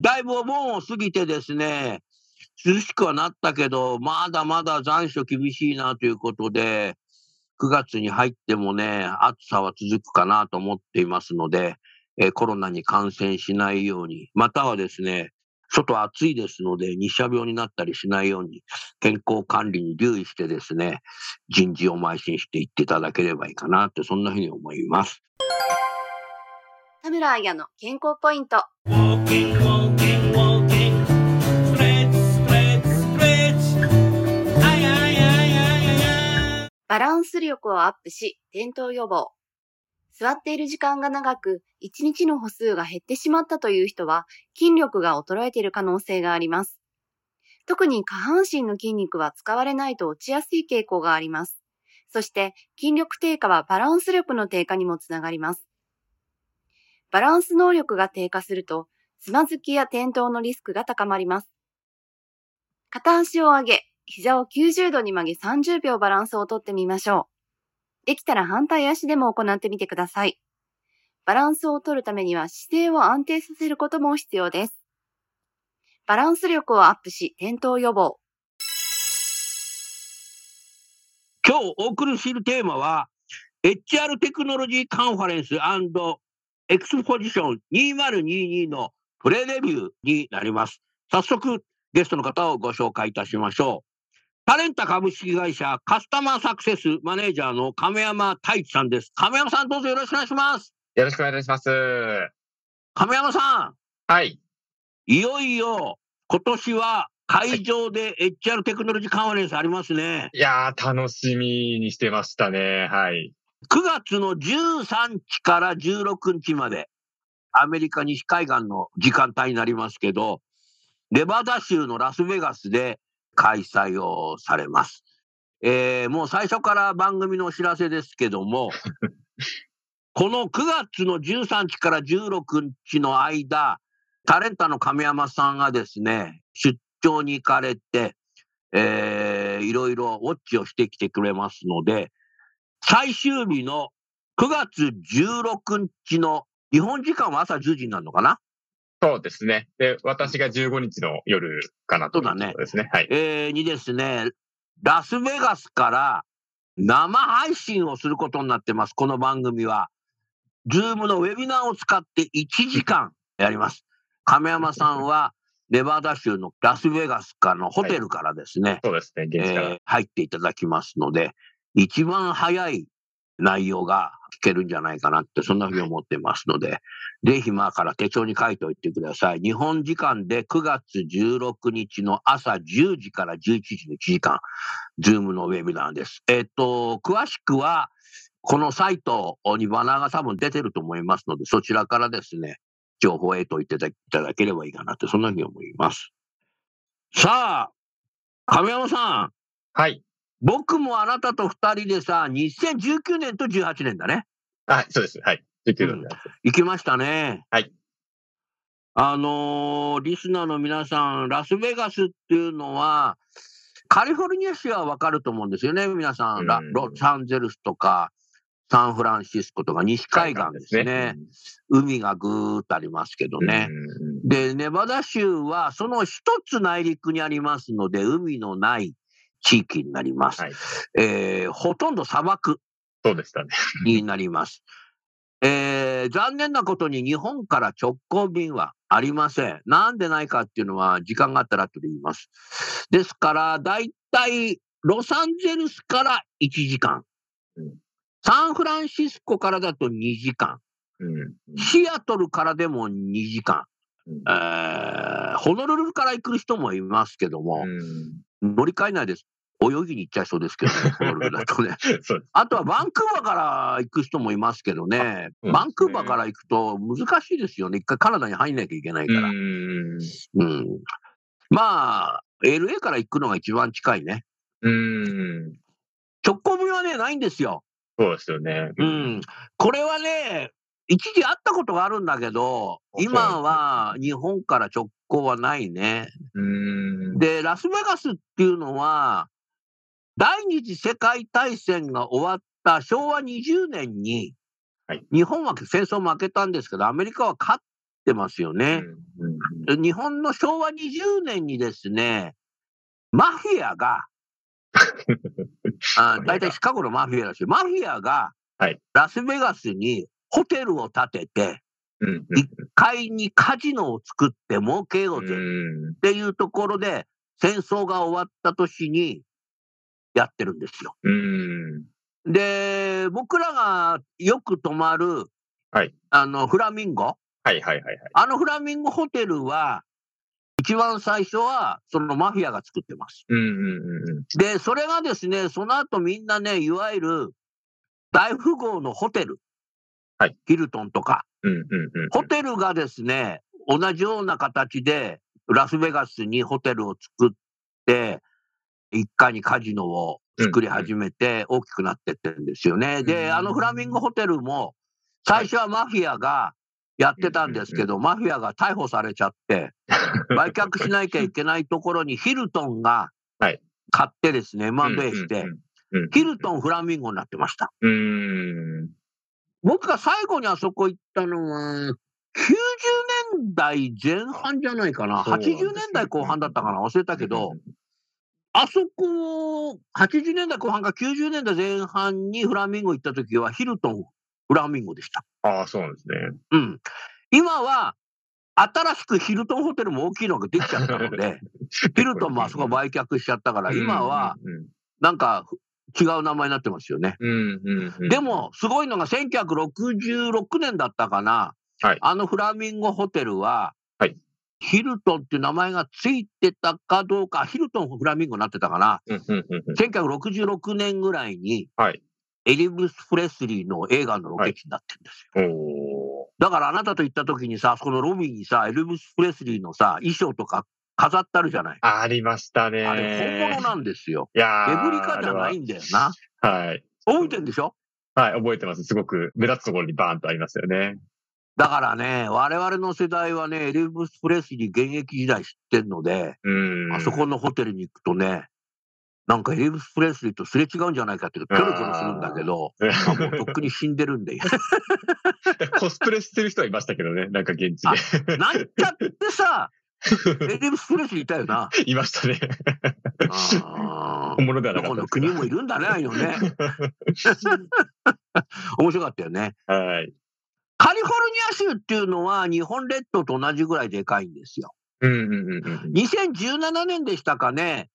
だいぶお盆を過ぎてですね涼しくはなったけど、まだまだ残暑厳しいなということで、9月に入ってもね、暑さは続くかなと思っていますので、えー、コロナに感染しないように、またはですね、外暑いですので、日射病になったりしないように、健康管理に留意してですね、人事を邁進していっていただければいいかなって、そんなふうに思います。田村彩の健康ポイント。バランス力をアップし、転倒予防。座っている時間が長く、1日の歩数が減ってしまったという人は、筋力が衰えている可能性があります。特に下半身の筋肉は使われないと落ちやすい傾向があります。そして、筋力低下はバランス力の低下にもつながります。バランス能力が低下すると、つまずきや転倒のリスクが高まります。片足を上げ、膝を90度に曲げ30秒バランスをとってみましょう。できたら反対足でも行ってみてください。バランスを取るためには姿勢を安定させることも必要です。バランス力をアップし、転倒予防。今日お送りするテーマは、HR テクノロジーカンファレンスエクスポジション2022のプレレビューになります。早速、ゲストの方をご紹介いたしましょう。タレンタ株式会社カスタマーサクセスマネージャーの亀山太一さんです。亀山さんどうぞよろしくお願いします。よろしくお願いします。亀山さん。はい。いよいよ今年は会場で HR テクノロジーカンファレンスありますね。いやー、楽しみにしてましたね。はい。9月の13日から16日まで、アメリカ西海岸の時間帯になりますけど、ネバダ州のラスベガスで開催をされます。えー、もう最初から番組のお知らせですけども、この9月の13日から16日の間、タレンタの亀山さんがですね、出張に行かれて、えー、いろいろウォッチをしてきてくれますので、最終日の9月16日の日本時間は朝10時になるのかな？そうですね。で、私が15日の夜かなとそうだね。ですね。はい。えー、にですね、ラスベガスから生配信をすることになってます、この番組は。ズームのウェビナーを使って1時間やります。亀山さんは、ネバダ州のラスベガスからのホテルからですね、はい、そうですね、現地から、えー、入っていただきますので、一番早い内容が聞けるんじゃないかなって、そんなふうに思ってますので、ぜひ今から手帳に書いておいてください。日本時間で9月16日の朝10時から11時の1時間、ズームのウェビナーです。えっと、詳しくは、このサイトにバナーが多分出てると思いますので、そちらからですね、情報を得ておいていただければいいかなって、そんなふうに思います。さあ、亀山さん。はい。僕もあなたと二人でさ、2019年と18年だね。はい、そうです。はい。19年、うん、行きましたね。はい。あのー、リスナーの皆さん、ラスベガスっていうのは、カリフォルニア市はわかると思うんですよね、皆さん。うん、ロサンゼルスとか、サンフランシスコとか西海岸ですね。すね海がぐーっとありますけどね。で、ネバダ州はその一つ内陸にありますので、海のない地域になります。はい、えー、ほとんど砂漠そうでしたね。になります。えー残念なことに日本から直行便はありません。なんでないかっていうのは時間があったら後で言います。ですから、だいたいロサンゼルスから1時間うん。サンフランシスコからだと2時間。うん。シアトルからでも2時間。うんえーホノルルから行く人もいますけども、うん乗り換えないです。泳ぎに行っちゃいそうですけどね、だとね。あとはバンクーバーから行く人もいますけどね、うんバンクーバーから行くと難しいですよね。一回カナダに入んなきゃいけないから。うん。うん。まあ、LA から行くのが一番近いね。うん。直行便はね、ないんですよ。そうですよね。うん。これはね、一時あったことがあるんだけど、今は日本から直行はないね。うん。で、ラスベガスっていうのは、第二次世界大戦が終わった昭和20年に、はい日本は戦争負けたんですけど、アメリカは勝ってますよね。うん。で日本の昭和20年にですね、マフィアが、あ大体シカゴのマフィアだし、マフィアがはいラスベガスにホテルを建てて、うん。一階にカジノを作って儲けようぜうん。っていうところで、戦争が終わった年にやってるんですよ。うん。で、僕らがよく泊まる、はいあの、フラミンゴ？はいはいはいはい。あのフラミンゴホテルは、一番最初は、そのマフィアが作ってます。うんうんうんで、それがですね、その後みんなね、いわゆる大富豪のホテル。はいヒルトンとか。うん。うんうんうん。ホテルがですね、同じような形で、ラスベガスにホテルを作って、一階にカジノを作り始めて、大きくなってってるんですよね。うで、んあのフラミンゴホテルも、最初はマフィアがやってたんですけど、マフィアが逮捕されちゃって、売却しなきゃいけないところにヒルトンがはい買ってですね、M&A して、うん。ヒルトンフラミンゴになってました。うん。僕が最後にあそこ行ったのは、90年代前半じゃないかな。そうなんですね80年代後半だったかな。忘れたけど、あそこ、80年代後半か90年代前半にフラミンゴ行った時は、ヒルトンフラミンゴでした。ああ、そうなんですね。うん。今は、新しくヒルトンホテルも大きいのができちゃったので、ヒルトンもあそこ売却しちゃったから、今は、うんなんか違う名前になってますよね。でも、すごいのが1966年だったかな、はいあのフラミンゴホテルは、はいヒルトンっていう名前がついてたかどうか、ヒルトンフラミンゴになってたかな、うんうんうんうん。1966年ぐらいに、はいエリブス・プレスリーの映画のロケ地になってるんですよ。おだからあなたと行った時にさ、そこのロビーにさ、エリブス・プレスリーのさ、衣装とか飾ってあるじゃない。ーありましたね。あれ本物なんですよ。いやーレプリカじゃないんだよな。ははい。覚えてんでしょ？はい、覚えてます。すごく目立つところにバーンとありますよね。だからね、我々の世代はね、エリブス・プレスリー現役時代知ってんので、うん。あそこのホテルに行くとね、なんかエリブス・プレスリーとすれ違うんじゃないかっていうか、キョロキョロするんだけど、あもうとっくに死んでるんで。コスプレしてる人はいましたけどね、なんか現地で。なんちゃってさ、エリブス・プレスリーいたよな。いましたね。あ本物ではなかった国もいるんだね、ああいうのね。面白かったよね。はい。カリフォルニア州っていうのは日本列島と同じぐらいでかいんですよ。うんうんうんうん。2017年でしたかね、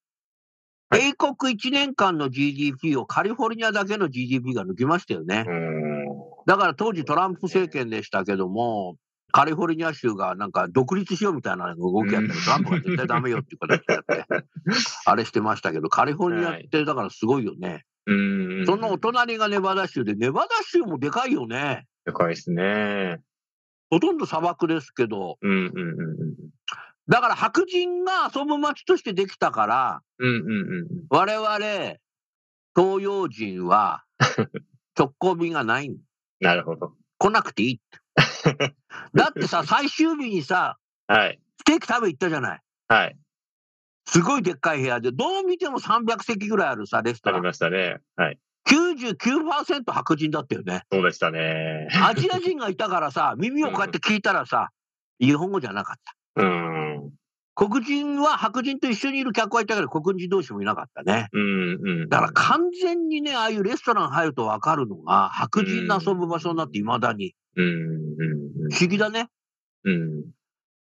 はい英国1年間の GDP をカリフォルニアだけの GDP が抜きましたよね。うだから当時トランプ政権でしたけども、カリフォルニア州がなんか独立しようみたいな動きやったら、うんトランプが絶対ダメよっていう形でやって、あれしてましたけど、カリフォルニアってだからすごいよね。ん。そのお隣がネバダ州で、ネバダ州もでかいよね。でかいですね。ほとんど砂漠ですけど、うんうんうんうん。だから白人が遊ぶ街としてできたから、うんうんうん。我々、東洋人は 直行便がないんなるほど。来なくていいって。だってさ、最終日にさ、はい。ステーキ食べ行ったじゃない。はい。すごいでっかい部屋で、どう見ても300席ぐらいあるさ、レストラン。ありましたね。はい。99%白人だったよね。そうでしたね。アジア人がいたからさ、耳をこうやって聞いたらさ、日本語じゃなかった。うん。黒人は白人と一緒にいる客はいたけど、黒人同士もいなかったね。うんうん。だから完全にね、ああいうレストラン入ると分かるのが、白人の遊ぶ場所になって未だに。うんうん不思議だね。うん。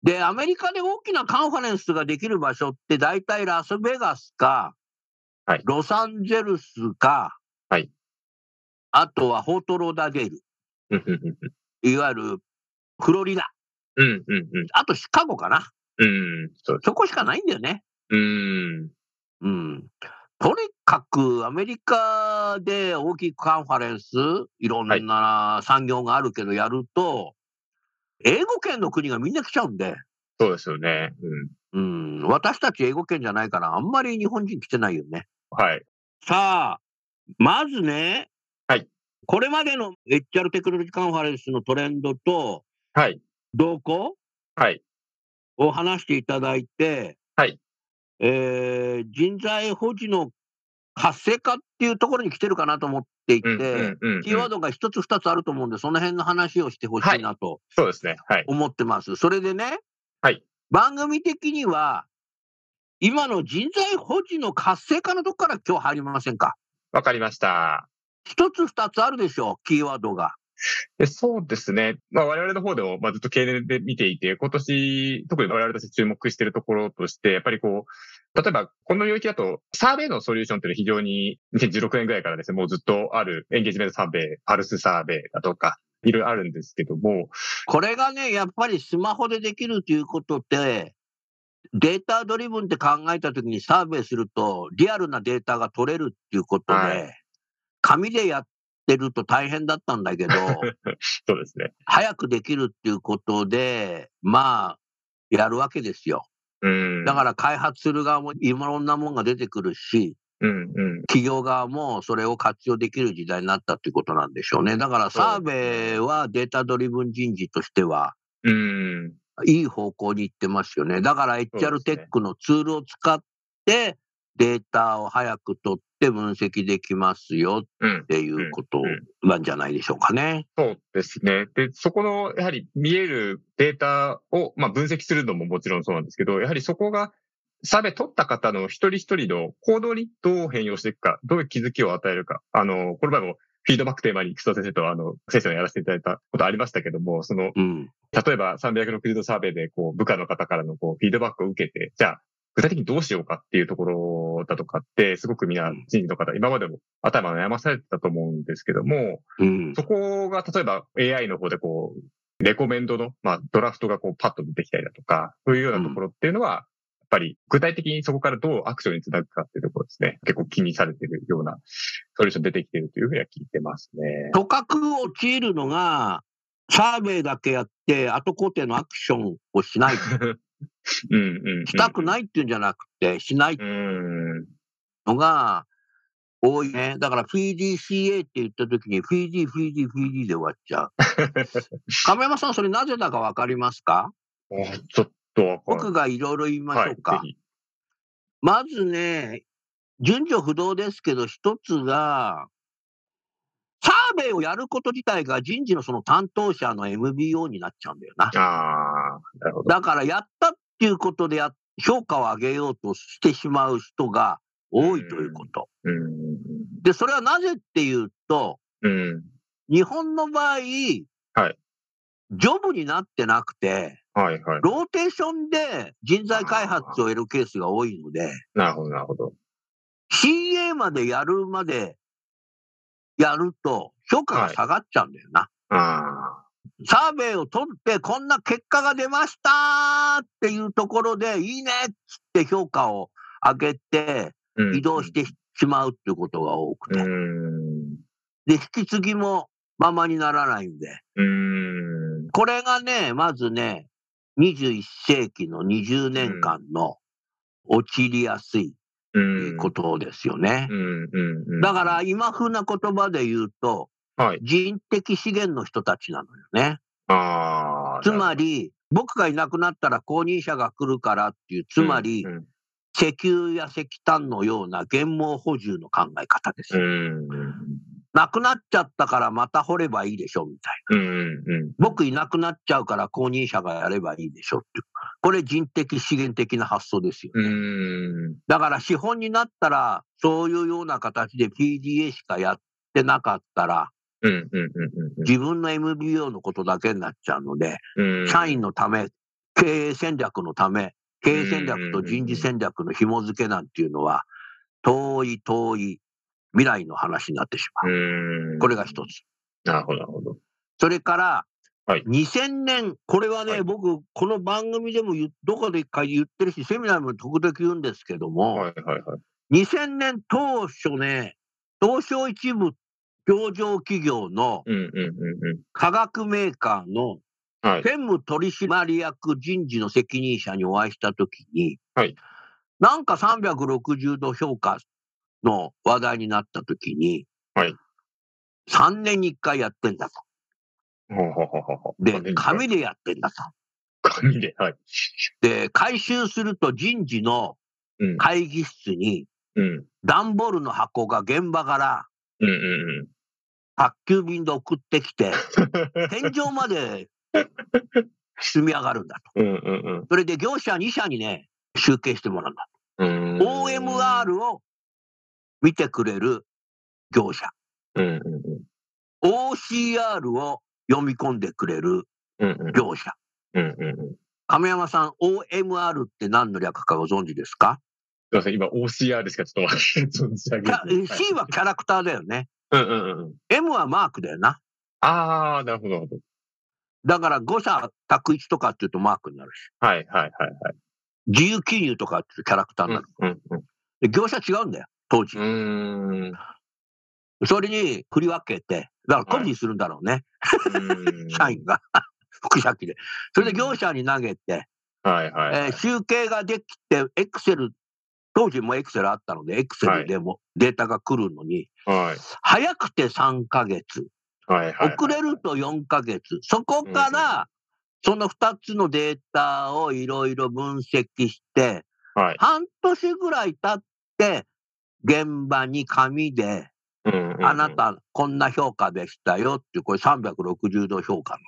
で、アメリカで大きなカンファレンスができる場所って大体ラスベガスか、はいロサンゼルスか、はいあとはフォートローダーデール、うんうんいわゆるフロリダ、うんうんうん。あとシカゴかな。うん。そうそこしかないんだよね。うん。うん。とにかくアメリカで大きいカンファレンス、いろんな産業があるけどやると、英語圏の国がみんな来ちゃうんで、そうですよね。うん、私たち英語圏じゃないから、あんまり日本人来てないよね。うん。はい。さあ、まずね、はいこれまでの HR テクノロジーカンファレンスのトレンドとはい。動向はい。を話していただいて、はいえー人材保持の活性化っていうところに来てるかなと思っていて、うんうんうんうんキーワードが一つ二つあると思うんで、その辺の話をしてほしいなとそうですね。はい。思ってます。それでね、はい番組的には、今の人材保持の活性化のとこから今日入りませんか？わかりました。一つ二つあるでしょう、キーワードが。でそうですね。まあ我々の方でも、まあ、ずっと経年で見ていて、今年、特に我々として注目しているところとして、やっぱりこう、例えば、この領域だと、サーベイのソリューションっていうのは非常に2016年ぐらいからですね、もうずっとあるエンゲージメントサーベイ、パルスサーベイだとか、いろいろあるんですけども、これがね、やっぱりスマホでできるということで、データドリブンって考えたときにサーベイすると、リアルなデータが取れるっていうことで、はい紙でやってると大変だったんだけど、そうですね。早くできるっていうことで、まあ、やるわけですよ。うん。だから開発する側もいろんなもんが出てくるし、うんうん。企業側もそれを活用できる時代になったっていうことなんでしょうね。だからサーベイはデータドリブン人事としては、うん。いい方向に行ってますよね。だから HR テックのツールを使ってデータを早く取って分析できますようんっ。ていうことうんなんじゃないでしょうかね。そうですね。で、そこの、やはり見えるデータを、まあ、分析するのももちろんそうなんですけど、やはりそこが、サーベイ取った方の一人一人の行動にどう変容していくか、どういう気づきを与えるか。あの、この前もフィードバックテーマに、楠田先生とあの、セッションをやらせていただいたことありましたけども、その、うん。例えば360度サーベイで、こう、部下の方からのこう、フィードバックを受けて、じゃあ、具体的にどうしようかっていうところだとかって、すごくみんな人事の方、今までも頭を悩まされてたと思うんですけども、うん。そこが、例えば AI の方でこう、レコメンドの、まあ、ドラフトがこう、パッと出てきたりだとか、そういうようなところっていうのは、やっぱり具体的にそこからどうアクションにつなぐかっていうところですね。結構気にされてるようなソリューション出てきてるというふうには聞いてますね。とかく陥るのが、サーベイだけやって、後工程のアクションをしない。うんうん、うん。したくないっていうんじゃなくて、しないうん。のが多いね。だから、 PDCA って言ったときに、フィーフィーディ、フィーディで終わっちゃう。亀山さん、それなぜだかわかりますか？あちょっと僕がいろいろ言いましょうか。はい。まずね、順序不動ですけど、一つが、サーベイをやること自体が人事のその担当者の MBO になっちゃうんだよな。ああ、なるほど。だから、やったっていうことでや評価を上げようとしてしまう人が多いということ。うん。で、それはなぜっていうと、うん。日本の場合、ジョブになってなくて、はいはい。ローテーションで人材開発を得るケースが多いので、なるほど、なるほど。CA までやるまでやると評価が下がっちゃうんだよな。あサーベイを取ってこんな結果が出ましたっていうところでいいねっつって評価を上げて移動してしまうっていうことが多くて。うん。で、引き継ぎもままにならないんで。うん。これがね、まずね、21世紀の20年間の陥りやすいうん。ことですよね。うん。うん。うん。だから今風な言葉で言うと、はい。人的資源の人たちなのよね。ああ。つまり、僕がいなくなったら後任者が来るからっていう、つまりう、ん。石油や石炭のような原毛補充の考え方です。なくなっちゃったからまた掘ればいいでしょみたいな。うん。うん。僕いなくなっちゃうから後任者がやればいいでしょっていう。これ人的資源的な発想ですよ。うーん。だから資本になったら、そういうような形で PDA しかやってなかったら、自分の MBO のことだけになっちゃうので、うん。社員のため、経営戦略のため、経営戦略と人事戦略の紐付けなんていうのは、遠い遠い未来の話になってしまう。うん。これが一つ。なるほど、なるほど。それから、はい2000年、これはね、はい僕、この番組でもどこで一回言ってるし、セミナーも時々言うんですけども、はい、はい、はい。2000年当初ね、東証一部上場企業の。化学メーカーのはい。専務取締役人事の責任者にお会いしたときに、はいなんか360度評価の話題になったときに、はい3年に1回やってんだと。で、紙でやってんだと。紙で、はい。で、回収すると人事のうん、会議室にうん、段ボールの箱が現場から宅急便で送ってきて、天井まで積み上がるんだと。うん、うん、うん。それで業者2社にね、集計してもらうんだうん。と。OMR を見てくれる業者。うん、うん、うん。OCR を読み込んでくれる。業者。亀山さん、OMR って何の略かご存知ですか？すいません、今 OCR しかちょっと存じ上げキャず C はキャラクターだよね。うん、うん、うん。M はマークだよな。ああ、なるほど。だから5社択1とかっていうとマークになるし、はい、はい、はい、はい。自由記入とかっていうとキャラクターになる。うん、うん、で業者違うんだよ、当時う。ん。うそれに振り分けて、だからコピーするんだろうね、ーん。社員が。副社機で。それで業者に投げて、はい、はい。えー集計ができて、エクセル、当時もエクセルあったので、エクセルでもデータが来るのに、はい、早くて3ヶ月、はい、はい。遅れると4ヶ月、そこから、その2つのデータをいろいろ分析して、はい。半年ぐらい経って、現場に紙で、あな、たこんな評価でしたよっていう、これ360度評価の。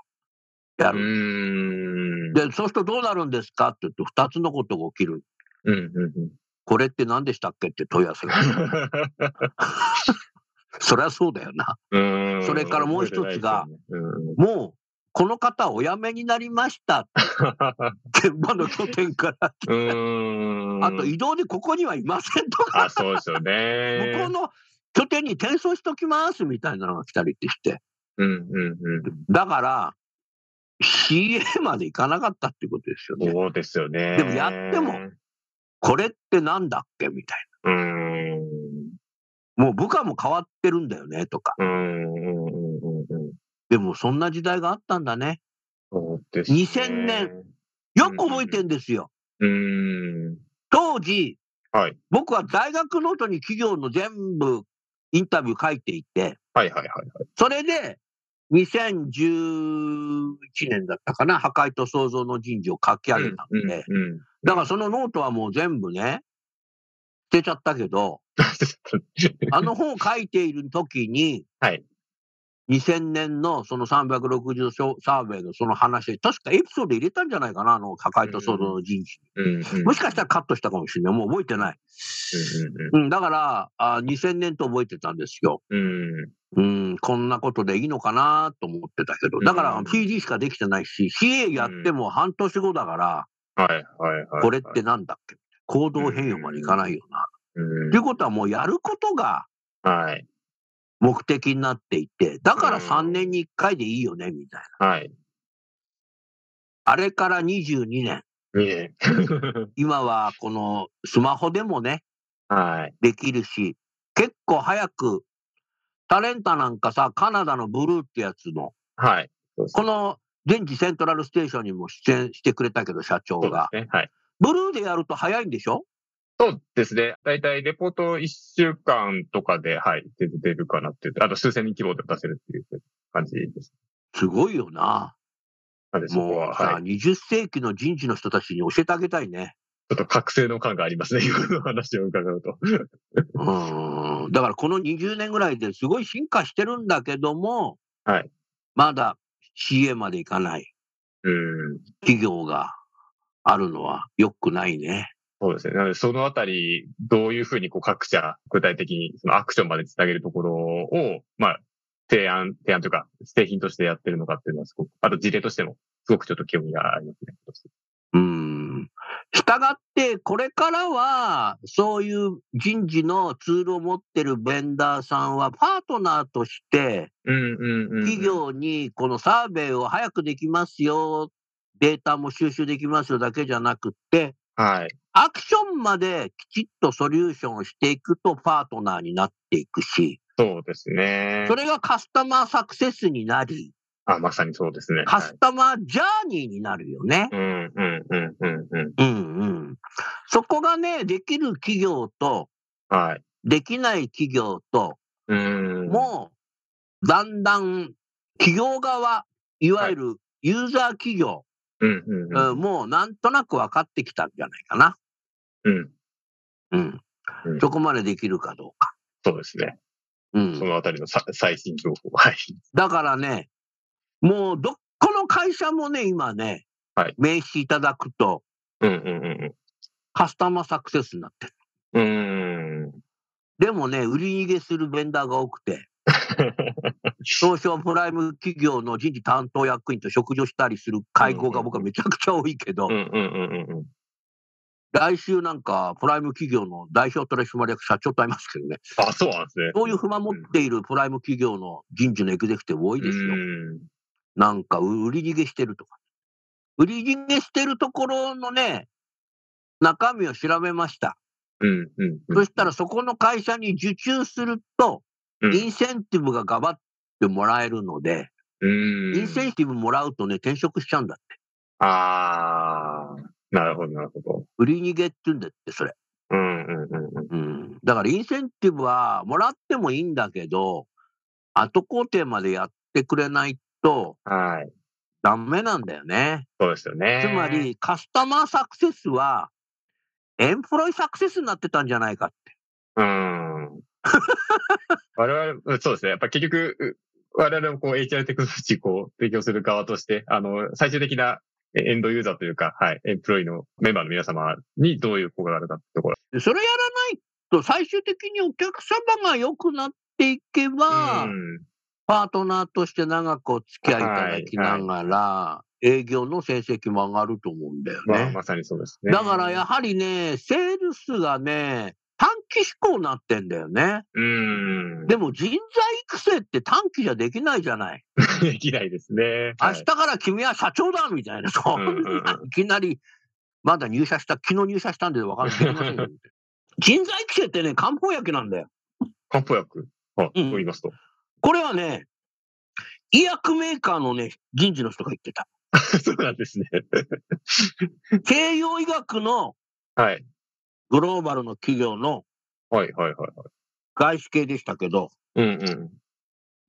やうる。で、そうするとどうなるんですかって言うと、2つのことが起きる。うんうんうん。これって何でしたっけって問い合わせが。そりゃそうだよな。それからもう一つが、うんもう、この方お辞めになりました。現場の拠点から。あと移動でここにはいませんとか、あ、そうですよね。向こうの拠点に転送しときますみたいなのが来たりってして。うんうんうん。だから、CA まで行かなかったっていうことですよね。そうですよね。でもやってもこれってなんだっけみたいうーん。な。もう部下も変わってるんだよねとか。うんうんうんうんうん。でもそんな時代があったんだね。そうですね。2000年。よく覚えてんですよ。うーん。当時、はい。僕は大学ノートに企業の全部インタビュー書いていて、はいはいはいはい。それで2011年だったかな、破壊と創造の人事を書き上げたんで、うんうんうん。だからそのノートはもう全部ね、捨てちゃったけど、あの本を書いている時に、はい。2000年のその360サーベイのその話、確かエピソード入れたんじゃないかな、あの破壊と創造の人事に。うんうん。もしかしたらカットしたかもしれない。もう覚えてない。うんうん、だからあ、2000年と覚えてたんですよ。うんうん。うん、こんなことでいいのかなと思ってたけど、だからうん PD しかできてないし、CA やっても半年後だから、はいはいはい。これってなんだっけ？行動変容までいかないよな。うん。ということはもうやることがはい。目的になっていて、だからうん3年に1回でいいよね、みたいな。はい。あれから22年。いえ。今はこのスマホでもね、はい。できるし、結構早く、タレンタなんかさ、カナダのブルーってやつの、はい。この現地セントラルステーションにも出演してくれたけど、社長が。ね。はい。ブルーでやると早いんでしょ？そうですね。だいたいレポート1週間とかで、はい、出出るかなっていう。あと数千人規模で出せるっていう感じです。すごいよな。もうさ、はい。20世紀の人事の人たちに教えてあげたいね。ちょっと覚醒の感がありますね。今の話を伺うと。うん。だからこの20年ぐらいですごい進化してるんだけども、はい。まだ CA までいかないうん。企業があるのは良くないね。そうですね。なので、そのあたり、どういうふうにこう各社、具体的にそのアクションまでつなげるところを、まあ、提案、提案というか、製品としてやってるのかっていうのはすごく、あと事例としても、すごくちょっと興味がありますね。うん。したがって、これからは、そういう人事のツールを持ってるベンダーさんは、パートナーとして、うんうんうん。企業にこのサーベイを早くできますよ、データも収集できますよだけじゃなくって、はい。アクションまできちっとソリューションをしていくとパートナーになっていくし、そうですねそ。れがカスタマーサクセスになり、あ、まさにそうですね。カスタマージャーニーになるよね。はい、うんうんうんうんうん。うんうん。そこがね、できる企業と、はい。できない企業と、うん。もう、だんだん企業側、いわゆるユーザー企業、うんうんうん。うんもうなんとなく分かってきたんじゃないかな。うん。うんうん。そこまでできるかどうか。そうですね。うんそ。のあたりのさ最新情報。はい。だからね、もうどっこの会社もね、今ね、はい名刺いただくと、うんうんうんカスタマーサクセスになってる。うん。でもね、売り逃げするベンダーが多くて、東証プライム企業の人事担当役員と食事をしたりする会合が僕はめちゃくちゃ多いけど、来週なんかプライム企業の代表取締役社長と会いますけどね、あ、そうなんですね。そういう不満持っているプライム企業の人事のエグゼクティブ多いですよ。うんなんか売り逃げしてるとか。売り逃げしてるところのね、中身を調べました。うんうんうん。そしたらそこの会社に受注すると、うんインセンティブがガバってもらえるので、うん。インセンティブもらうとね、転職しちゃうんだって。ああ、なるほど、なるほど。売り逃げって言うんだって、それ。うんうんうんうん。うん。だからインセンティブはもらってもいいんだけど、後工程までやってくれないとはい。ダメなんだよね。そうですよね。つま、り、カスタマーサクセスは、エンプロイサクセスになってたんじゃないかって。うん。我々、うんそうですね。やっぱ結局、う我々もこう HR テクノロジーこう提供する側として、あの、最終的なえエンドユーザーというか、はい、エンプロイのメンバーの皆様にどういう効果があるかってところ。でそれやらないと、最終的にお客様が良くなっていけば、うん。パートナーとして長くお付き合いいただきながら、営業の成績も上がると思うんだよまあ、ね。まさにそうですね。だからやはりね、セールスがね、短期飛行になってんだよね。うん。でも人材育成って短期じゃできないじゃない。できないですね。明日から君は社長だみたいな。そんな、いきなり、まだ入社した、昨日入社したんで分かんない。できませんよ人材育成ってね、漢方薬なんだよ。漢方薬？はい、うんと言いますと。これはね、医薬メーカーのね、人事の人が言ってた。そうなんですね。西洋医学のはい。グローバルの企業のはい、はい、はい。はい外資系でしたけど、うん、うん。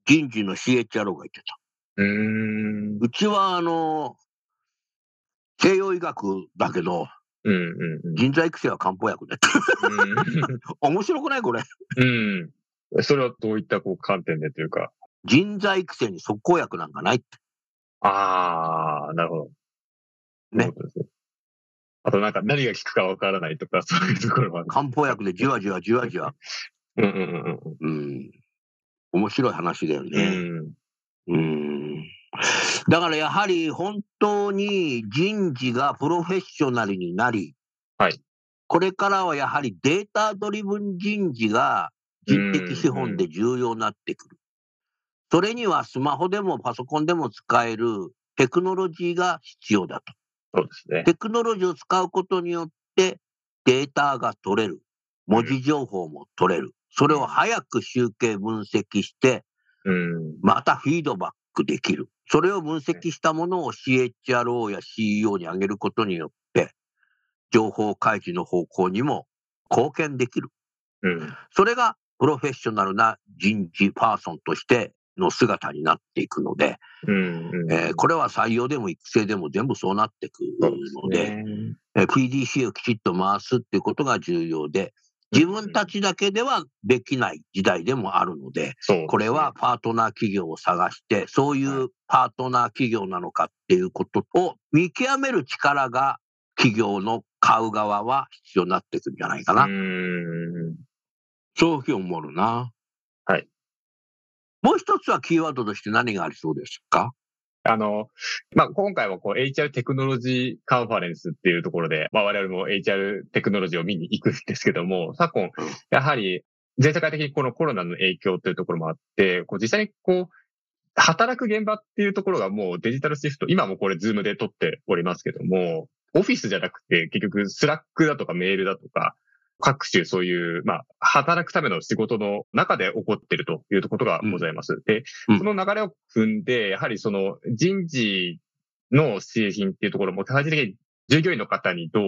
人事の CHRO が言ってた。うーん。うちは、あの、西洋医学だけど、うん、うん、人材育成は漢方薬で。面白くない？これ。うん。うん。それはどういったこう観点でというか？人材育成に即効薬なんかないって。ああ、なるほど。ねそういうことですね。あとなんか何が効くかわからないとか、そういうところは。漢方薬でじわじわじわじわ。うんうんうんうん。面白い話だようん。ね。うん。うん。だからやはり本当に人事がプロフェッショナルになり、はい。これからはやはりデータドリブン人事が人的資本で重要になってくる。それにはスマホでもパソコンでも使えるテクノロジーが必要だと。そうですね。テクノロジーを使うことによってデータが取れる。文字情報も取れる。それを早く集計分析して、うん。またフィードバックできる。それを分析したものを CHRO や CEO に上げることによって、情報開示の方向にも貢献できる。うん。それがプロフェッショナルな人事パーソンとしての姿になっていくので、うん。うんえーこれは採用でも育成でも全部そうなっていくので、ね。えー PDC をきちっと回すっていうことが重要で、自分たちだけではできない時代でもあるので、そうですね。これはパートナー企業を探して、そういうパートナー企業なのかっていうことを見極める力が企業の買う側は必要になってくるんじゃないかな。うん。そういうふうに思うな。はい。もう一つはキーワードとして何がありそうですか？あの、まあ、今回はこう HR テクノロジーカンファレンスっていうところで、まあ、我々も HR テクノロジーを見に行くんですけども、昨今、やはり全世界的にこのコロナの影響というところもあって、こう実際にこう、働く現場っていうところがもうデジタルシフト、今もこれズームで撮っておりますけども、オフィスじゃなくて結局スラックだとかメールだとか、各種そういう、まあ、働くための仕事の中で起こっているということがございます。で、うん。その流れを踏んで、やはりその人事の製品っていうところも、最終的に従業員の方にどう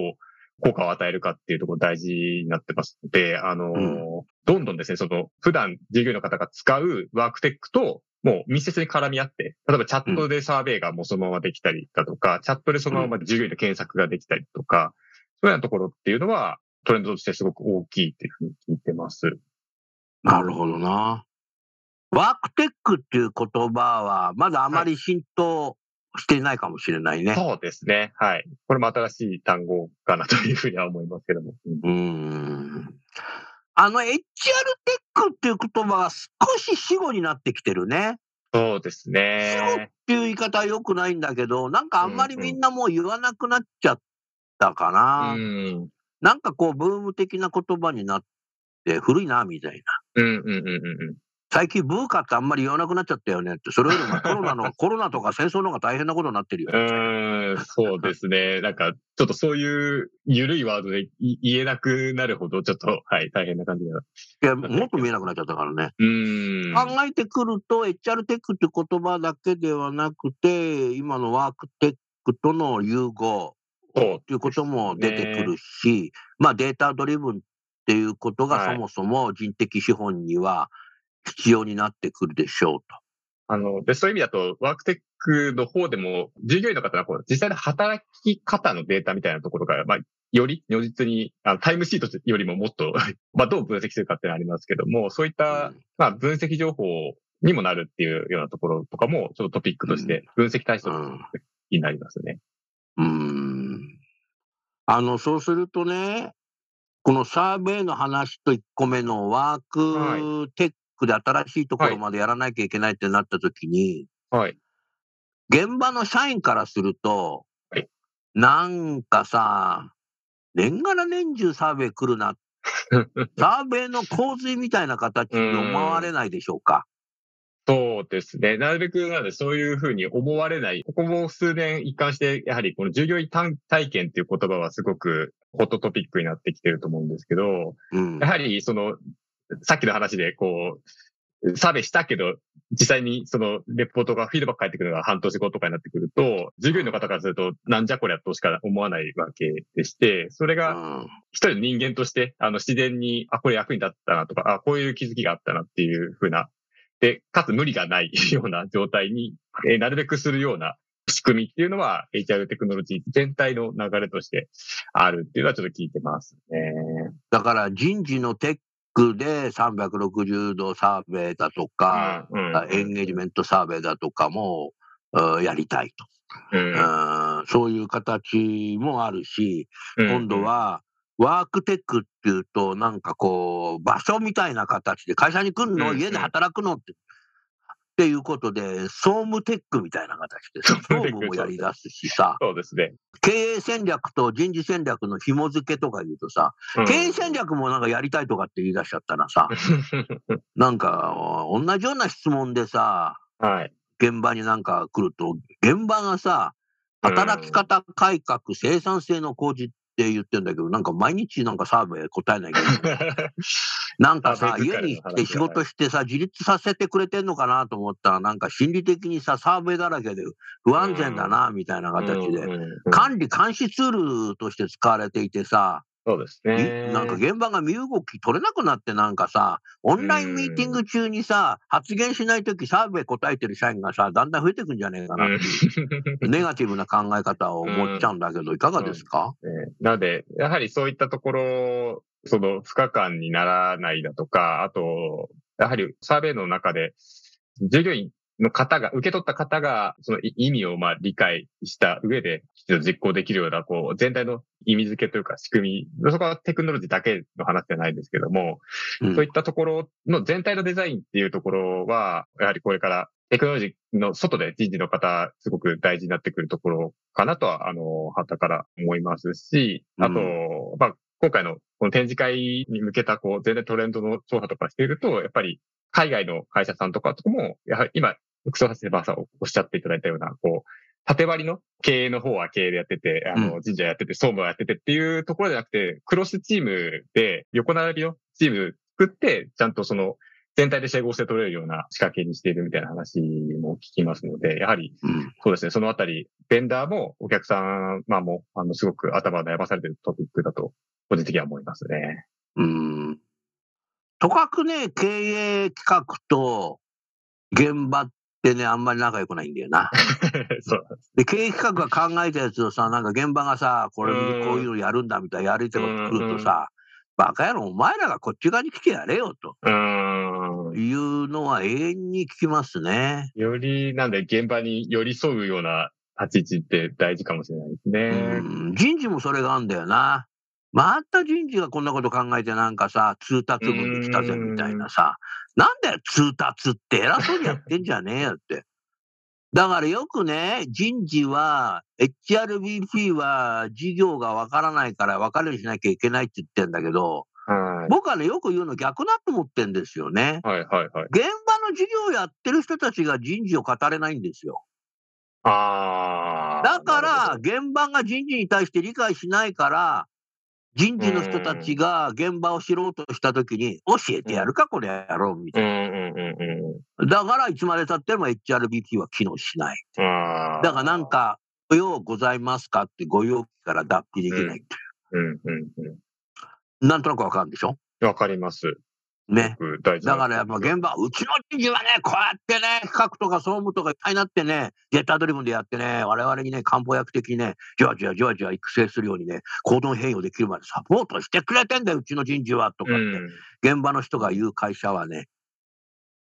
効果を与えるかっていうところ大事になってます。ので、あの、うん。どんどんですね、その普段従業員の方が使うワークテックと、もう密接に絡み合って、例えばチャットでサーベイがもうそのままできたりだとか、チャットでそのまま従業員の検索ができたりとか、そういうようなところっていうのはトレンドとしてすごく大きいっていうふうに聞いてます。なるほどな。ワークテックっていう言葉は、まだあまり浸透していないかもしれないね。そうですね。はい。これも新しい単語かなというふうには思いますけども。うん。あの、HR テックっていう言葉は少し死語になってきてるね。そうですね。っていう言い方は良くないんだけど、なんかあんまりみんなもう言わなくなっちゃったかな。うん。なんかこう、ブーム的な言葉になって、古いな、みたいな。うんうんうんうんうん。最近ブーカってあんまり言わなくなっちゃったよねって、それよりもコロナの、コロナとか戦争の方が大変なことになってるよう。ーん、そうですね。なんか、ちょっとそういう緩いワードでい言えなくなるほど、ちょっと、はい、大変な感じが。いや、もっと見えなくなっちゃったからね。うーん。考えてくると、HR テックって言葉だけではなくて、今のワークテックとの融合そう。っていうことも出てくるし、まあデータドリブンっていうことがはい。そもそも人的資本には必要になってくるでしょうと。あの、で、そういう意味だと、ワークテックの方でも、従業員の方のこう実際の働き方のデータみたいなところが、まあ、より如実に、あのタイムシートよりももっと、まあ、どう分析するかっていうのはありますけども、そういった、うん。まあ、分析情報にもなるっていうようなところとかも、ちょっとトピックとして、分析対象うん。になりますね。うーんあの、そうするとね、このサーベイの話と1個目のワークテックで新しいところまでやらなきゃいけないってなった時に、はい。現場の社員からすると、はいなんかさ、年がら年中サーベイ来るな。サーベイの洪水みたいな形に思われないでしょうか？そうですね。なるべくなので、そういうふうに思われない。ここも数年一貫して、やはりこの従業員体体験っていう言葉はすごくホットトピックになってきてると思うんですけど、うんや。はりその、さっきの話でこう、サーベイしたけど、実際にそのレポートがフィードバック返ってくるのが半年後とかになってくると、従業員の方からすると、なんじゃこりゃとしか思わないわけでして、それがうん一人の人間として、あの、自然に、あ、これ役に立ったなとか、あ、こういう気づきがあったなっていうふうな、で、かつ無理がない ような状態に、えーなるべくするような仕組みっていうのは、HR テクノロジー全体の流れとしてあるっていうのはちょっと聞いてますね。だから人事のテックで360度サーベイだとか、うんうんエンゲージメントサーベイだとかも、うんやりたいと、うん。うんそういう形もあるし、うん。今度、はワークテックっていうと、なんかこう、場所みたいな形で、会社に来るの、うん家で働くの？って。っていうことで、総務テックみたいな形でさ、総総務もやり出すしさ、そうですね。経営戦略と人事戦略の紐付けとか言うとさ、うん経営戦略もなんかやりたいとかって言い出しちゃったらさ、なんか同じような質問でさ、はい。現場になんか来ると、現場がさ、働き方改革、生産性の向上って言ってんだけど、なんか毎日なんかサーベイ答えないけど、なんかさ、家に来て仕事してさ、自立させてくれてんのかなと思ったら、なんか心理的にさ、サーベイだらけで不安全だな、みたいな形で、管理監視ツールとして使われていてさ、そうですね。いなんか現場が身動き取れなくなってなんかさ、オンラインミーティング中にさ、発言しないときサーベイ答えてる社員がさ、だんだん増えてくんじゃねえかな。っていう、ネガティブな考え方を持っちゃうんだけど、いかがですか？ねなので、やはりそういったところ、その不可感にならないだとか、あと、やはりサーベイの中で、従業員の方が、受け取った方が、その意味をまあ理解した上で、実行できるような、こう、全体の意味付けというか仕組み、そこはテクノロジーだけの話じゃないんですけども、うん、そういったところの全体のデザインっていうところは、やはりこれからテクノロジーの外で人事の方、すごく大事になってくるところかなとは、あの、旗から思いますし、あと、うん、まあ、今回のこの展示会に向けた、こう、全然トレンドの調査とかしていると、やっぱり海外の会社さんとかとも、やはり今、副総発生バーサーをおっしゃっていただいたような、こう、縦割りの経営の方は経営でやってて、あの、神社やってて、総務やっててっていうところじゃなくて、クロスチームで横並びのチーム作って、ちゃんとその、全体で整合して取れるような仕掛けにしているみたいな話も聞きますので、やはり、そうですね、そのあたり、ベンダーもお客さん、まあもう、あの、すごく頭を悩まされているトピックだと、個人的には思いますね。うん。とかくね、経営企画と現場ってね、あんまり仲良くないんだよな。そうで経営企画が考えたやつをさ、なんか現場がさ、これこういうのやるんだみたいなやりたいこと来るとさ、バカ野郎、お前らがこっち側に来てやれよと。いうのは永遠に聞きますね。より、なんで現場に寄り添うような立ち位置って大事かもしれないですね。人事もそれがあるんだよな。また人事がこんなこと考えてなんかさ、通達文に来たぜみたいなさ、なんだよ通達って偉そうにやってんじゃねえよって。だからよくね、人事は、HRBP は事業がわからないから分かるようにしなきゃいけないって言ってんだけど、はい、僕はね、よく言うの逆だと思ってんですよね。はいはいはい。現場の事業をやってる人たちが人事を語れないんですよ。ああ。だから、現場が人事に対して理解しないから、人事の人たちが現場を知ろうとしたときに、教えてやるか、これやろう、みたいな。だから、いつまでたっても HRBP は機能しない。だからなんか、ご用ございますかってご用から脱皮できないという。なんとなくわかるんでしょ？わかります。ね。だからやっぱ現場、うちの知事はね、こうやってね、企画とか総務とかいっぱいになってね、ジェッタードリブンでやってね、我々にね、漢方薬的にね、じわじわじわじわ育成するようにね、行動変容できるまでサポートしてくれてんだよ、うちの人事は、とかって、うん、現場の人が言う会社はね、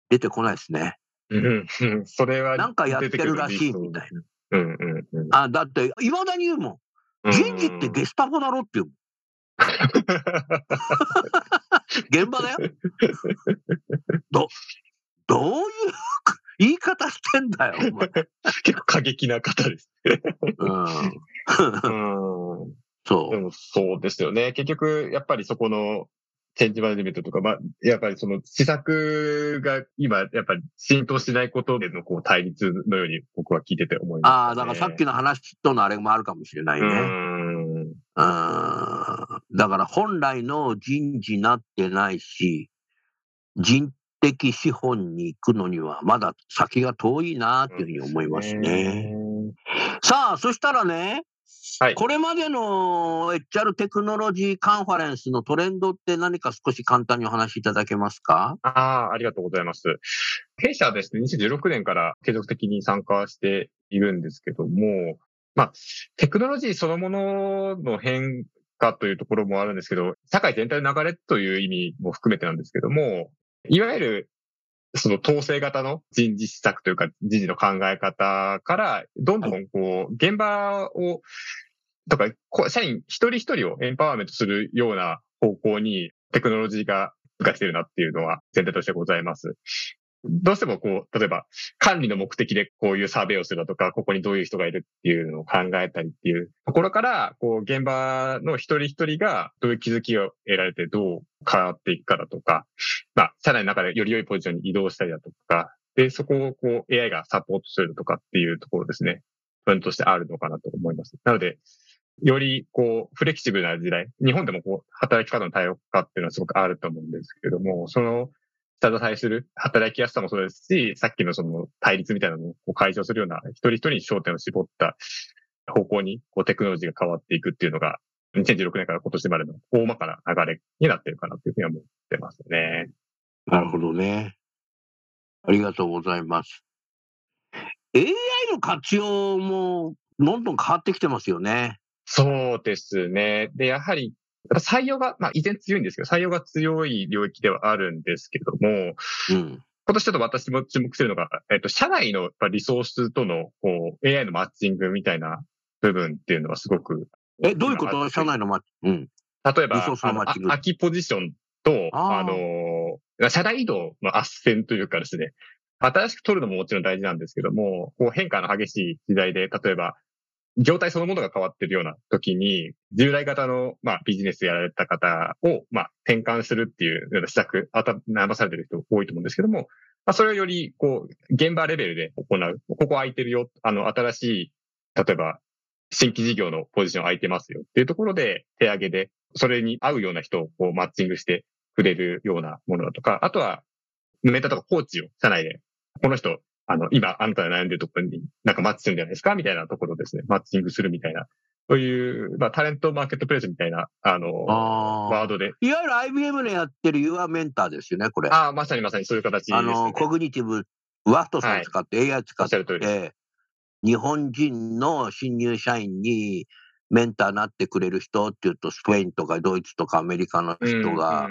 出てこないですね。うん、それは。なんかやってるらしいみたいな。うんうんうん、あだって、いまだに言うもん。人事ってゲスタポだろって言うもん。現場だよ。ど、どういう言い方してんだよ、お前。結構過激な方です うん。そう。そうですよね。結局、やっぱりそこのチェンジマネジメントとか、まあ、やっぱりその施策が今、やっぱり浸透しないことでのこう対立のように僕は聞いてて思います、ね、ああ、だからさっきの話とのあれもあるかもしれないね。うん。だから本来の人事になってないし、人的資本に行くのにはまだ先が遠いなっていうふうに思いますね。さあ、そしたらね、はい、これまでの HR テクノロジーカンファレンスのトレンドって何か少し簡単にお話しいただけますか？ああ、ありがとうございます。弊社はですね、2016年から継続的に参加しているんですけども、まあ、テクノロジーそのものの変化というところもあるんですけど、社会全体の流れという意味も含めてなんですけども、いわゆるその統制型の人事施策というか人事の考え方から、どんどんこう、現場を、とか、社員一人一人をエンパワーメントするような方向にテクノロジーが動かしているなっていうのは全体としてございます。どうしてもこう、例えば管理の目的でこういうサーベイをするだとか、ここにどういう人がいるっていうのを考えたりっていうところから、こう、現場の一人一人がどういう気づきを得られてどう変わっていくかだとか、まあ、社内の中でより良いポジションに移動したりだとか、で、そこをこう AI がサポートするとかっていうところですね。ポイントとしてあるのかなと思います。なので、よりこう、フレキシブルな時代、日本でもこう、働き方の多様化っていうのはすごくあると思うんですけれども、その下支えする働きやすさもそうですし、さっきのその対立みたいなのを解消するような一人一人に焦点を絞った方向にこうテクノロジーが変わっていくっていうのが、2016年から今年までの大まかな流れになってるかなというふうに思ってますね。なるほどね。ありがとうございます。AI の活用もどんどん変わってきてますよね。そうですね。で、やはり採用が、まあ、依然強いんですけど、採用が強い領域ではあるんですけども、うん、今年ちょっと私も注目してるのが、えっと、社内のやっぱリソースとの、こう、AI のマッチングみたいな部分っていうのはすごく。え、どういうこと？社内のマッチ？うん。例えば、リソースのマッチング。空きポジションと、あの、社内移動の斡旋というかですね、新しく取るのももちろん大事なんですけども、こう変化の激しい時代で、例えば、業態そのものが変わってるような時に、従来型の、まあ、ビジネスやられた方を、まあ、転換するっていうような施策、あた、悩まされてる人多いと思うんですけども、まあ、それをより、こう、現場レベルで行う。ここ空いてるよ。あの、新しい、例えば、新規事業のポジション空いてますよっていうところで、手上げで、それに合うような人をこうマッチングしてくれるようなものだとか、あとは、メンタとかコーチを社内で、この人、あの、今、あなたが悩んでるところになんかマッチするんじゃないですか？みたいなところですね。マッチングするみたいな。そういう、まあ、タレントマーケットプレイスみたいな、あの、あワードで。いわゆる IBM のやってる Your Mentor ですよね、これ。ああ、まさにまさにそういう形です、ね、あの、コグニティブ、ワフトさん使って、はい、AI 使って、日本人の新入社員にメンターになってくれる人っていうと、スペインとかドイツとかアメリカの人が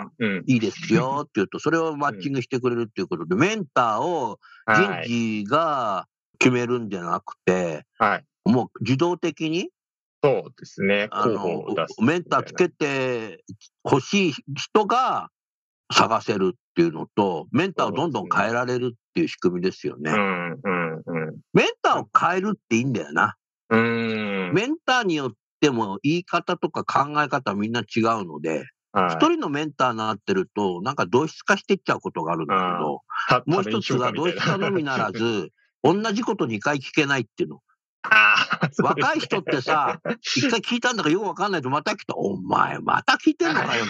いいですよっていうと、それをマッチングしてくれるっていうことで、メンターを人事が決めるんじゃなくて、もう自動的にそうですね。あの、メンターつけて欲しい人が探せるっていうのと、メンターをどんどん変えられるっていう仕組みですよね。うんうんうん、メンターを変えるっていいんだよな。うん。メンターによっても言い方とか考え方はみんな違うので、一、はい、人のメンターになってると、なんか同質化していっちゃうことがあるんだけど、もう一つが同質化のみならず、同じこと2回聞けないっていうの。若い人ってさ、一回聞いたんだからよくわかんないとまた来た。お前、また聞いてんのかよ。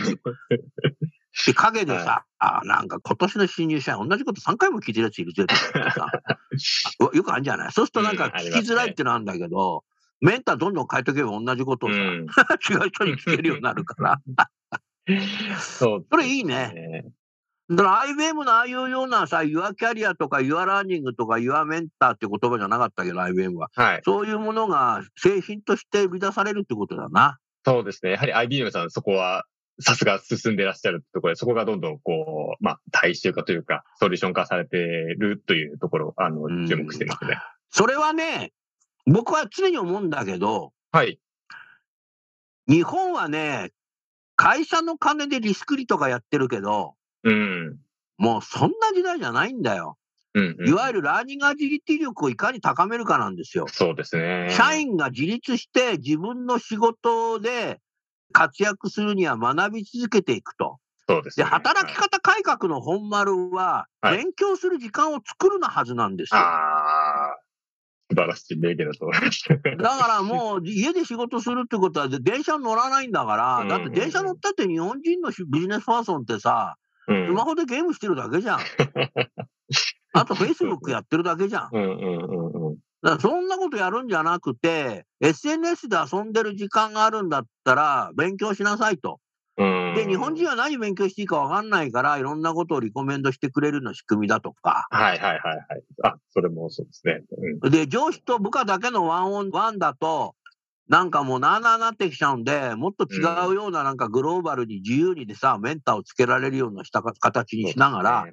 で、陰でさ、はい、あなんか今年の新入社員同じこと3回も聞いてるやついるぜとかさ、よくあるんじゃない。そうするとなんか聞きづらいってなんだけど、メンターどんどん変えとけば同じことをさ、うん、違う人に聞けるようになるから。そう、それいいね。だから IBM のああいうようなさ、Your Career とか Your Learning とか Your Mentor って言葉じゃなかったけど、IBM は。はい。そういうものが製品として売り出されるってことだな。そうですね。やはり IBM さん、そこは、さすが進んでらっしゃるってところで、そこがどんどんこう、まあ、大衆化というか、ソリューション化されてるというところ、あの、注目してますね。それはね、僕は常に思うんだけど、はい。日本はね、会社の金でリスクリとかやってるけど、うん。もうそんな時代じゃないんだよ。うんうん、いわゆるラーニングアジリティ力をいかに高めるかなんですよ。そうですね。社員が自立して自分の仕事で活躍するには学び続けていくと。そうです、ね、で、働き方改革の本丸は、勉強する時間を作るのはずなんですよ。ああ。素晴らしい名言だと思います。だからもう、家で仕事するってことは、電車乗らないんだから、だって電車乗ったって日本人のビジネスパーソンってさ、スマホでゲームしてるだけじゃん。あと、フェイスブックやってるだけじゃん。だからそんなことやるんじゃなくて、SNS で遊んでる時間があるんだったら、勉強しなさいと。で、日本人は何勉強していいか分かんないから、いろんなことをリコメンドしてくれるの仕組みだとか。はいはいはいはい。あ、それもそうですね。うん、で、上司と部下だけのワンオンワンだと、なんかもうなあなあなってきちゃうんで、もっと違うようななんかグローバルに自由にでさ、メンターをつけられるようなした形にしながら、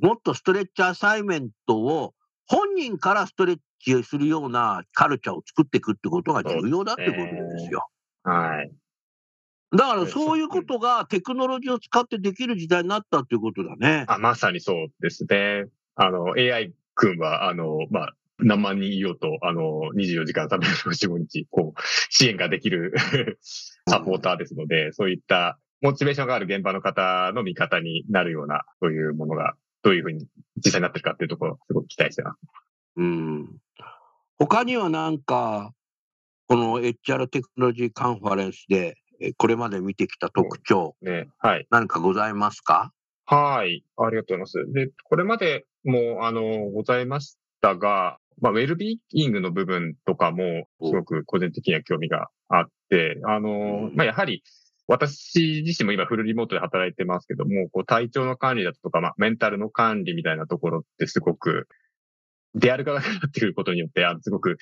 もっとストレッチアサイメントを本人からストレッチするようなカルチャーを作っていくってことが重要だってことですよ。はい。だからそういうことがテクノロジーを使ってできる時代になったっていうことだね。あまさにそうですね。あの、AI 君は、あの、まあ、何万人いようと、あの、24時間365日、こう、支援ができる サポーターですので、そういったモチベーションがある現場の方の味方になるような、そういうものが、どういうふうに実際になってるかっていうところ、すごく期待してます。うん。他にはなんか、この HR テクノロジーカンファレンスで、これまで見てきた特徴、ね、はい。何かございますか？はい。ありがとうございます。で、これまでも、あの、ございましたが、まあ、ウェルビーイングの部分とかも、すごく個人的には興味があって、あの、まあ、やはり、私自身も今フルリモートで働いてますけども、こう体調の管理だとか、まあ、メンタルの管理みたいなところってすごく、出歩かなくなってくることによって、あの、すごく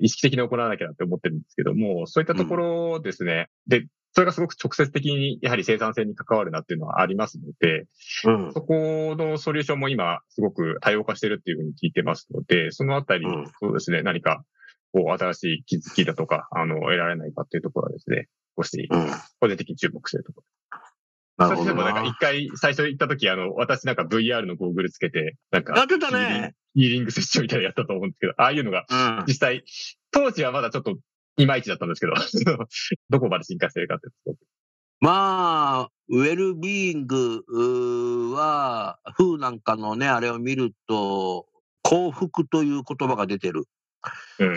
意識的に行わなきゃなって思ってるんですけども、そういったところですね。うん、で、それがすごく直接的にやはり生産性に関わるなっていうのはありますので、うん。そこのソリューションも今すごく多様化してるっていうふうに聞いてますので、そのあたり、うんそうですね、何かこう新しい気づきだとか、あの、得られないかっていうところはですね、少しうん。個人的に注目してるところ。なるほどもなんか一な。回最初行った時、あの、私なんか VR のゴーグルつけて、なんか、やってたね。ヒーリングセッションみたいなのやったと思うんですけど、ああいうのがうん。実際、当時はまだちょっといまいちだったんですけど、どこまで進化してるかってまあ、ウェルビーイングは、風なんかのね、あれを見ると、幸福という言葉が出てる。うん。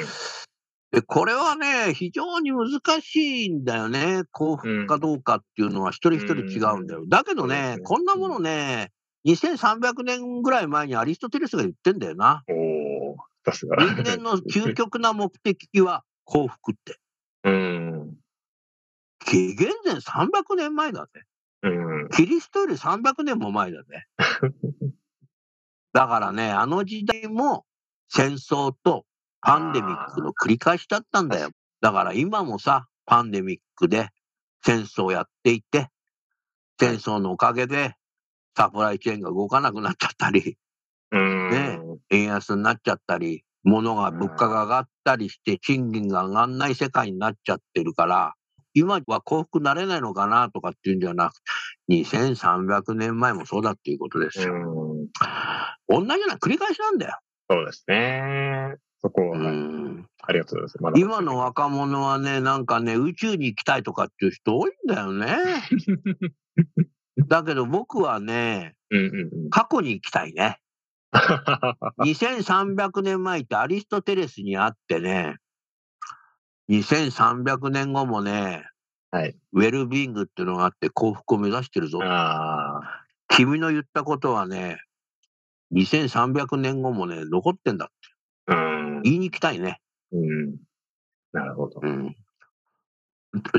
で、これはね、非常に難しいんだよね。幸福かどうかっていうのは一人一人違うんだよ。だけどねそうですねこんなものね、2300年ぐらい前にアリストテレスが言ってんだよな。お。人間の究極な目的は幸福って。うん。紀元前300年前だぜ。うん。キリストより300年も前だね。だからね、あの時代も戦争とパンデミックの繰り返しだったんだよ。だから今もさ、パンデミックで戦争やっていて、戦争のおかげでサプライチェーンが動かなくなっちゃったり、うん。ね円安になっちゃったり、物が、物価が上がったりして、賃金が上がんない世界になっちゃってるから、今は幸福なれないのかなとかっていうんじゃなくて、2300年前もそうだっていうことですよ。うん。同じような繰り返しなんだよ。そうですね。そこは、ありがとうございます。今の若者はね、なんかね、宇宙に行きたいとかっていう人多いんだよね。だけど僕はね、うんうんうん。過去に行きたいね。2300年前ってアリストテレスに会ってね、2300年後もね、はい。ウェルビーイングっていうのがあって幸福を目指してるぞ。ああ。君の言ったことはね、2300年後もね、残ってんだっ。言いに行きたいね。うん。なるほど。うん。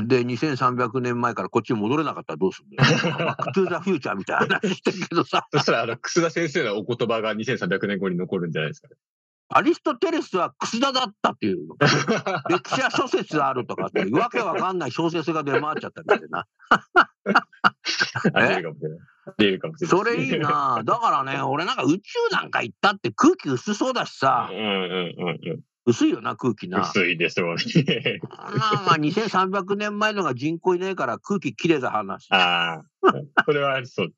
で、2300年前からこっちに戻れなかったらどうするんだよ。バックトゥーザフューチャーみたいな話してるけどさ、そしたら、あの、楠田先生のお言葉が2300年後に残るんじゃないですかね。アリストテレスは楠田だったっていうの。歴史や諸説あるとかって、わけわかんない小説が出回っちゃったみたいな。ありえるかもしれない。それいい。なだからね、俺なんか宇宙なんか行ったって空気薄そうだしさうん、うんうんうん。薄いよな、空気な。薄いでしょうね。まあまあ、2300年前のが人口いないから空気きれいだ話。ああ。それはそう。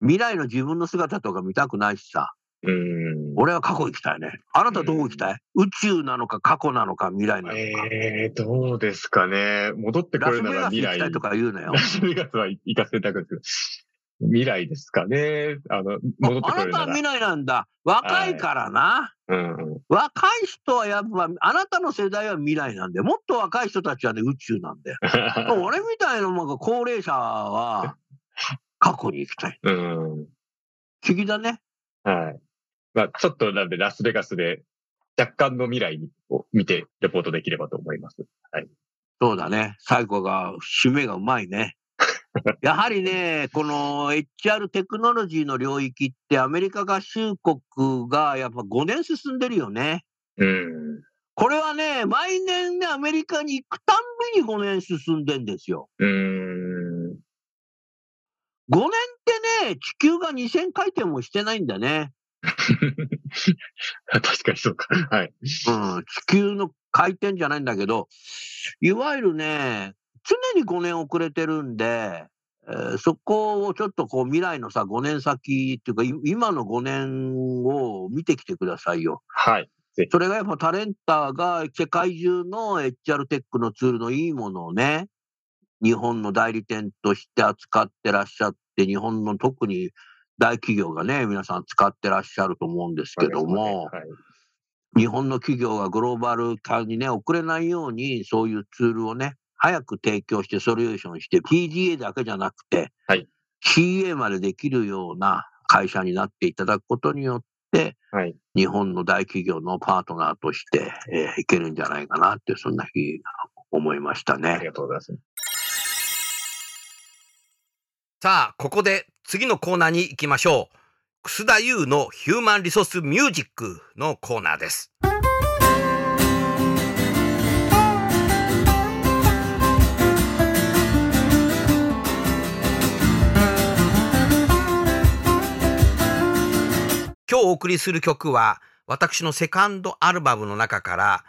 未来の自分の姿とか見たくないしさ。うん。俺は過去行きたいね。あなたどこ行きたい？宇宙なのか過去なのか未来なのか。ええー、どうですかね。戻ってこラれるスベガス行なら未来。きたいとか言うなよラ。スベガスは行かせたく。未来ですかね。あの、戻ってあなたはこれるなら。未来なんだ。若いからな。うんうん。若い人はやっぱ、あなたの世代は未来なんで、もっと若い人たちはね、宇宙なんだよ。俺みたいななんか高齢者は過去に行きたい。うん。不思議だね。はい。まあ、ちょっとなんで、ラスベガスで若干の未来を見てレポートできればと思います。そうだね。最後が、締めがうまいね。やはりね、この HR テクノロジーの領域ってアメリカ合衆国がやっぱ5年進んでるよね。うん。これはね、毎年ね、アメリカに行くたんびに5年進んでんですよ。うーん。5年ってね、地球が2000回転もしてないんだね。確かにそうか。はい。うん、地球の回転じゃないんだけど、いわゆるね、常に5年遅れてるんで、えーそこをちょっとこう未来のさ、5年先っていうか、い今の5年を見てきてくださいよ。はい。それがやっぱタレンターが世界中の HR テックのツールのいいものをね、日本の代理店として扱ってらっしゃって、日本の特に大企業がね、皆さん使ってらっしゃると思うんですけども、はい。日本の企業がグローバル化にね、遅れないように、そういうツールをね、早く提供して、ソリューションして、PGA だけじゃなくて、はい CA までできるような会社になっていただくことによって、はい。日本の大企業のパートナーとして、えーいけるんじゃないかなって、そんなふうに思いましたありね。がとうございます。さあ、ここで次のコーナーに行きましょう。楠田優のヒューマンリソースミュージックのコーナーです。今日お送りする曲は私のセカンドアルバムの中から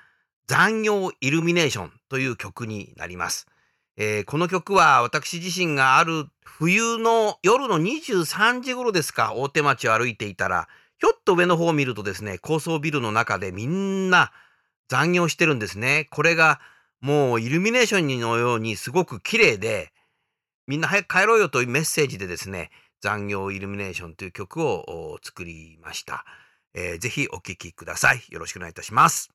残業イルミネーションという曲になります。えーこの曲は私自身がある冬の夜の23時頃ですか、大手町を歩いていたら、ひょっと上の方を見るとですね、高層ビルの中でみんな残業してるんですね。これがもうイルミネーションのようにすごく綺麗で、みんな早く帰ろうよというメッセージでですね、残業イルミネーションという曲を作りました。えーぜひお聴きください。よろしくお願いいたします。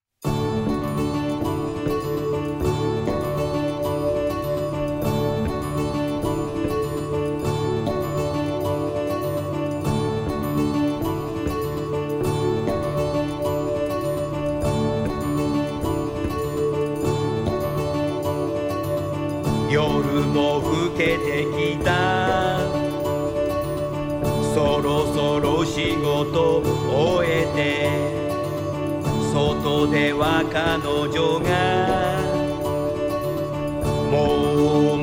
夜も更けてきた。そろそろ仕事終えて外では彼女がもう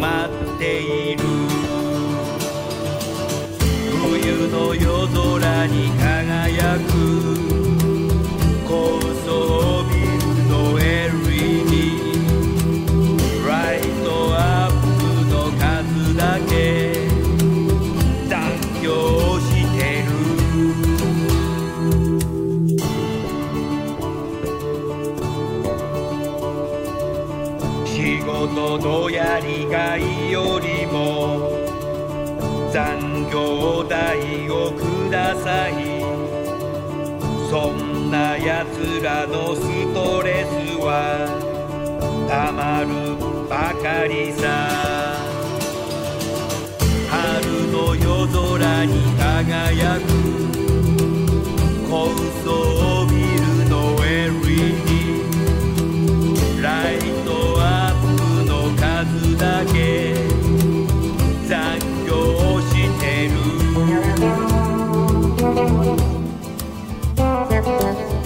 やりがいよりも残業代をください。そんなやつらのストレスはたまるばかりさ。春の夜空に輝く高層ビ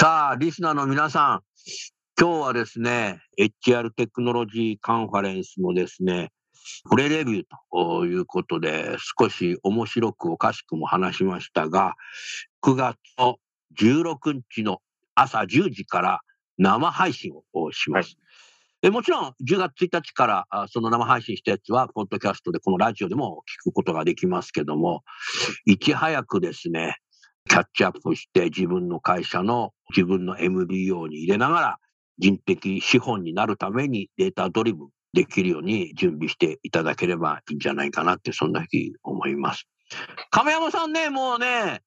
さあ、リスナーの皆さん、今日はですね、HR テクノロジーカンファレンスのですね、プレレビューということで、少し面白くおかしくも話しましたが、9月の16日の朝10時から生配信をします。でもちろん10月1日からあその生配信したやつは、ポッドキャストでこのラジオでも聞くことができますけども、いち早くですね、キャッチアップして自分の会社の自分の MBO に入れながら人的資本になるためにデータドリブンできるように準備していただければいいんじゃないかなって、そんなふうに思います。亀山さんね、もうね、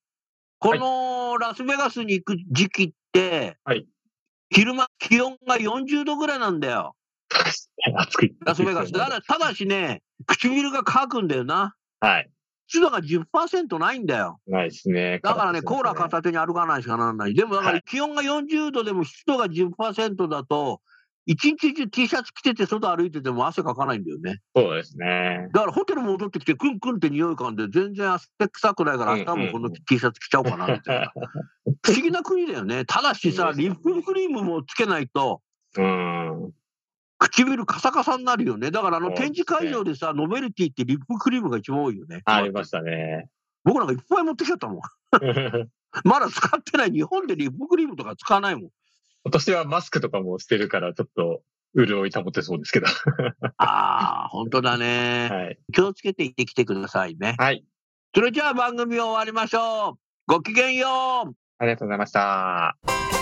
このラスベガスに行く時期って、はい昼間気温が40度ぐらいなんだよ。暑くラスベガス。ただただしね、唇が乾くんだよな。はい。湿度が10%ないんだよ。ないですね。だからね、コーラか片手に歩かないしかならない。でもだかはいら気温が40度でも湿度が10%だと、一日中 T シャツ着てて外歩いてても汗かかないんだよね。そうですね。だからホテル戻ってきてクンクンって匂い感で全然汗臭くないから明日もこの T シャツ着ちゃおうかなみたいな。不思議な国だよね。ただしさ、リップクリームもつけないとうん。唇カサカサになるよね。だからあの展示会場でさ、ノベルティってリップクリームが一番多いよね。ありましたね。僕なんかいっぱい持ってきちゃったもん。まだ使ってない日本でリップクリームとか使わないもん。今年はマスクとかもしてるから、ちょっと、潤い保てそうですけど。ああ、本当だね。はい。気をつけて行ってきてくださいね。はい。それじゃあ番組を終わりましょう。ごきげんよう。ありがとうございました。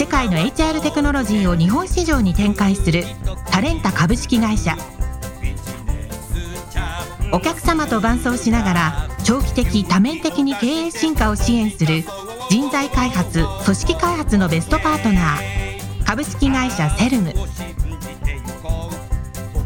世界の HR テクノロジーを日本市場に展開するタレンタ株式会社。お客様と伴走しながら長期的多面的に経営進化を支援する人材開発組織開発のベストパートナー。株式会社セルム。